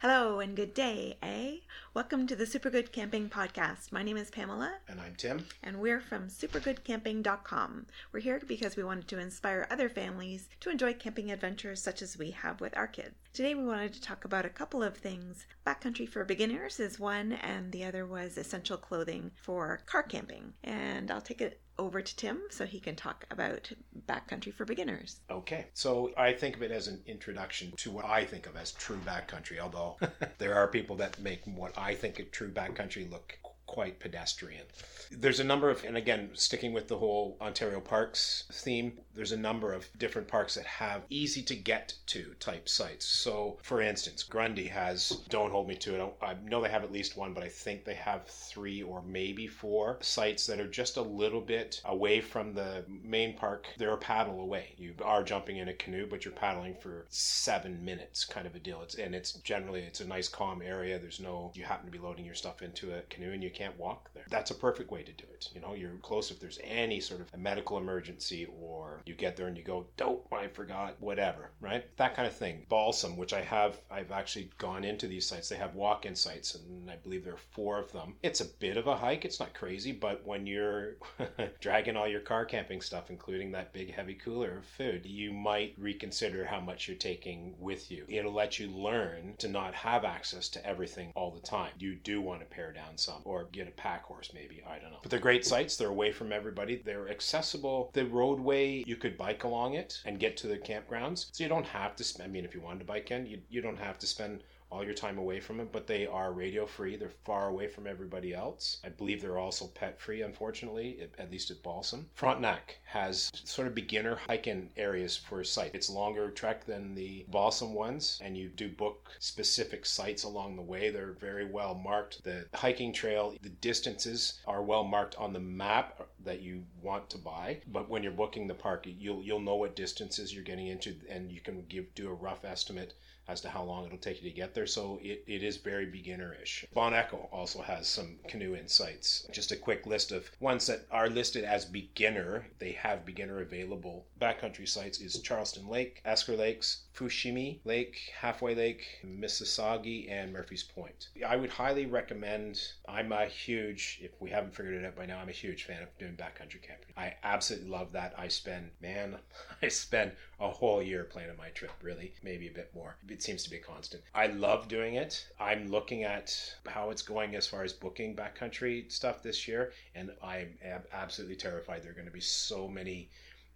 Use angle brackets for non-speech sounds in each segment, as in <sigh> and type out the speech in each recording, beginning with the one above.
Hello and good day, eh? Welcome to the Super Good Camping Podcast. My name is Pamela. And I'm Tim. And we're from supergoodcamping.com. We're here because we wanted to inspire other families to enjoy camping adventures such as we have with our kids. Today we wanted to talk about a couple of things. Backcountry for beginners is one, and the other was essential clothing for car camping. And I'll take it over to Tim so he can talk about backcountry for beginners. Okay. So I think of it as an introduction to what I think of as true backcountry, although <laughs> there are people that make what I think of true backcountry look quite pedestrian. There's a number of, and again, sticking with the whole Ontario parks theme, there's a number of different parks that have easy to get to type sites. So, for instance, Grundy has, don't hold me to it, I know they have at least one, but I think they have three or maybe four sites that are just a little bit away from the main park. They're a paddle away. You are jumping in a canoe, but you're paddling for seven minutes kind of a deal. It's, and it's generally, it's a nice calm area. There's no, you happen to be loading your stuff into a canoe and you can't walk there. That's a perfect way to do it. You know, you're close if there's any sort of a medical emergency or you get there and you go, dope, I forgot, whatever, right? That kind of thing. Balsam, which I have, I've actually gone into these sites. They have walk in sites, and I believe there are four of them. It's a bit of a hike. It's not crazy, but when you're <laughs> dragging all your car camping stuff, including that big heavy cooler of food, you might reconsider how much you're taking with you. It'll let you learn to not have access to everything all the time. You do want to pare down some or get a pack horse maybe i don't know. But they're great sites they're away from everybody they're accessible the roadway you could bike along it and get to the campgrounds. So you don't have to spend i mean if you wanted to bike in you, you don't have to spend all your time away from it, but they are radio free. They're far away from everybody else. I believe they're also pet free, unfortunately, at least at Balsam. Frontenac has sort of beginner hiking areas for site. It's longer trek than the Balsam ones, and you do book specific sites along the way. They're very well marked. The hiking trail, the distances are well marked on the map that you want to buy. But when you're booking the park, you'll you'll know what distances you're getting into, and you can give do a rough estimate as to how long it'll take you to get there. So it, it is very beginnerish. Bon Echo also has some canoe insights. Just a quick list of ones that are listed as beginner. They have beginner available. Backcountry sites is Charleston Lake, Esker Lakes, Fushimi Lake, Halfway Lake, Mississauga, and Murphy's Point. I would highly recommend. I'm a huge, if we haven't figured it out by now, I'm a huge fan of doing backcountry camping. I absolutely love that. I spend, man, <laughs> I spend a whole year planning my trip, really, maybe a bit more. Seems to be a constant. I love doing it. I'm looking at how it's going as far as booking backcountry stuff this year, and I'm absolutely terrified there are going to be so many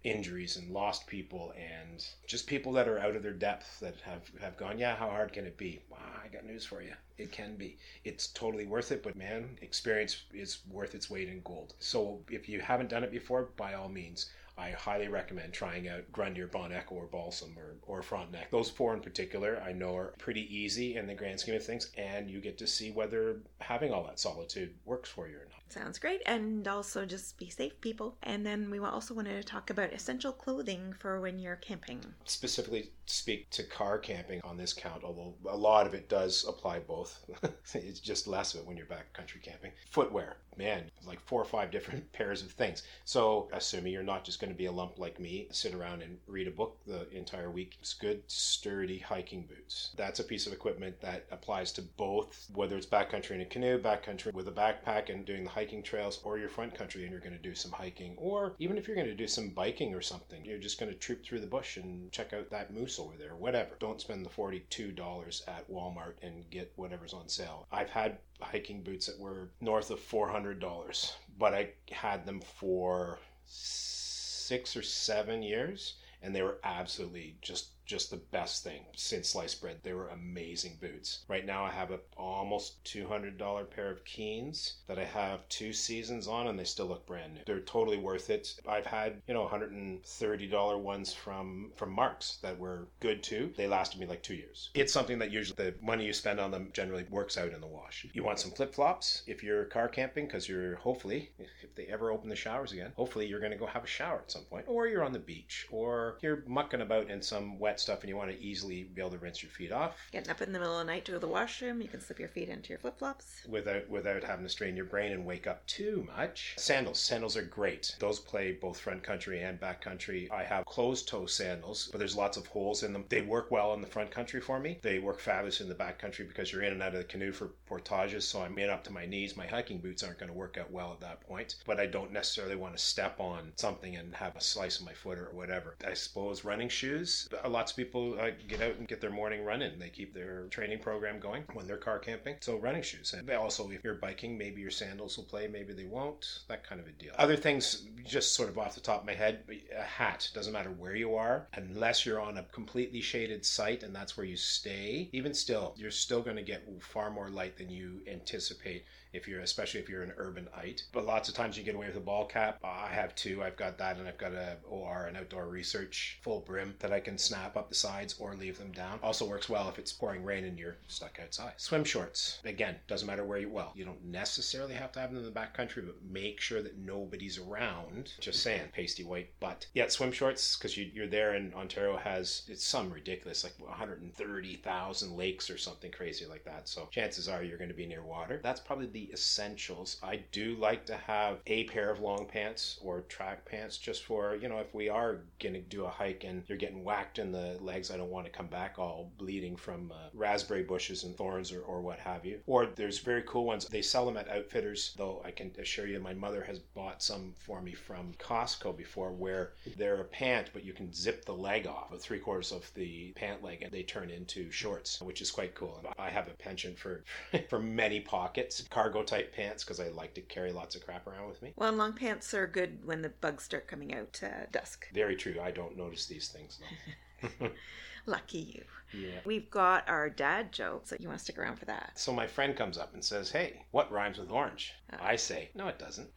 injuries and lost people and just people that are out of their depth that have have gone yeah how hard can it be i got news for you it can be it's totally worth it but man experience is worth its weight in gold so if you haven't done it before by all means I highly recommend trying out Grundy or Bon or Balsam or, or Frontenac. Those four in particular I know are pretty easy in the grand scheme of things, and you get to see whether having all that solitude works for you or not. Sounds great. And also just be safe, people. And then we also wanted to talk about essential clothing for when you're camping. Specifically, speak to car camping on this count, although a lot of it does apply both. <laughs> it's just less of it when you're backcountry camping. Footwear, man, like four or five different <laughs> pairs of things. So, assuming you're not just going to be a lump like me, sit around and read a book the entire week, it's good, sturdy hiking boots. That's a piece of equipment that applies to both, whether it's backcountry in a canoe, backcountry with a backpack and doing the hiking hiking trails or your front country and you're going to do some hiking or even if you're going to do some biking or something you're just going to troop through the bush and check out that moose over there whatever. Don't spend the $42 at walmart and get whatever's on sale. I've had hiking boots that were north of $400 but i had them for six or seven years and they were absolutely just just the best thing since sliced bread. They were amazing boots. Right now, I have a almost $200 pair of Keens that I have two seasons on, and they still look brand new. They're totally worth it. I've had you know $130 ones from from Marks that were good too. They lasted me like two years. It's something that usually the money you spend on them generally works out in the wash. You want some flip flops if you're car camping because you're hopefully if they ever open the showers again, hopefully you're going to go have a shower at some point, or you're on the beach, or you're mucking about in some wet wet stuff and you want to easily be able to rinse your feet off Getting up in the middle of the night to go to the washroom, you can slip your feet into your flip flops. without without having to strain your brain and wake up too much. Sandals, sandals are great. Those play both front country and back country. I have closed toe sandals, but there's lots of holes in them. They work well in the front country for me. They work fabulous in the back country because you're in and out of the canoe for portages, so I'm in up to my knees. My hiking boots aren't going to work out well at that point, but I don't necessarily want to step on something and have a slice of my foot or whatever. I suppose running shoes. Lots of people uh, get out and get their morning run in. They keep their training program going when they're car camping. So running shoes. And also, if you're biking, maybe your sandals will play, maybe they won't. That kind of a deal. Other things, just sort of off the top of my head, a hat. Doesn't matter where you are, unless you're on a completely shaded site and that's where you stay. Even still, you're still going to get far more light than you anticipate if you're especially if you're an urbanite. But lots of times you get away with a ball cap. I have two. I've got that, and I've got a OR, an outdoor research full brim that I can snap up the sides or leave them down. Also works well if it's pouring rain and you're stuck outside. Swim shorts. Again, doesn't matter where you well. You don't necessarily have to have them in the back country, but make sure that nobody's around. Just saying, pasty white butt. Yeah, swim shorts because you, you're there, and Ontario has it's some ridiculous like 130,000 lakes or something crazy like that. So chances are you're going to be near water. That's probably the essentials. I do like to have a pair of long pants or track pants just for, you know, if we are going to do a hike and you're getting whacked in the legs, I don't want to come back all bleeding from uh, raspberry bushes and thorns or, or what have you. Or there's very cool ones. They sell them at outfitters, though I can assure you my mother has bought some for me from Costco before where they're a pant, but you can zip the leg off, of three quarters of the pant leg, and they turn into shorts, which is quite cool. I have a penchant for <laughs> for many pockets, cargo type pants, because I like to carry lots of crap around with me. Well, and long pants are good when the bugs start coming out uh, dusk. Very true. I don't notice these things though. <laughs> <laughs> Lucky you. yeah. We've got our dad joke, so you want to stick around for that. So my friend comes up and says, "Hey, what rhymes with orange?" Uh. I say, "No, it doesn't."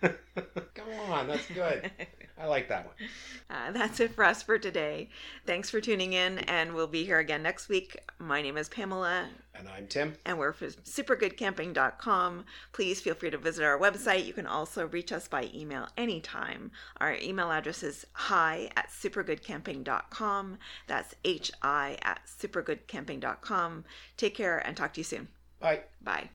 Come on, that's good. I like that one. <laughs> Uh, that's it for us for today. Thanks for tuning in, and we'll be here again next week. My name is Pamela, And I'm Tim. and we're from supergoodcamping.com. Please feel free to visit our website. You can also reach us by email anytime. Our email address is hi at supergoodcamping.com. That's H I at supergoodcamping.com. Take care and talk to you soon. Bye. Bye.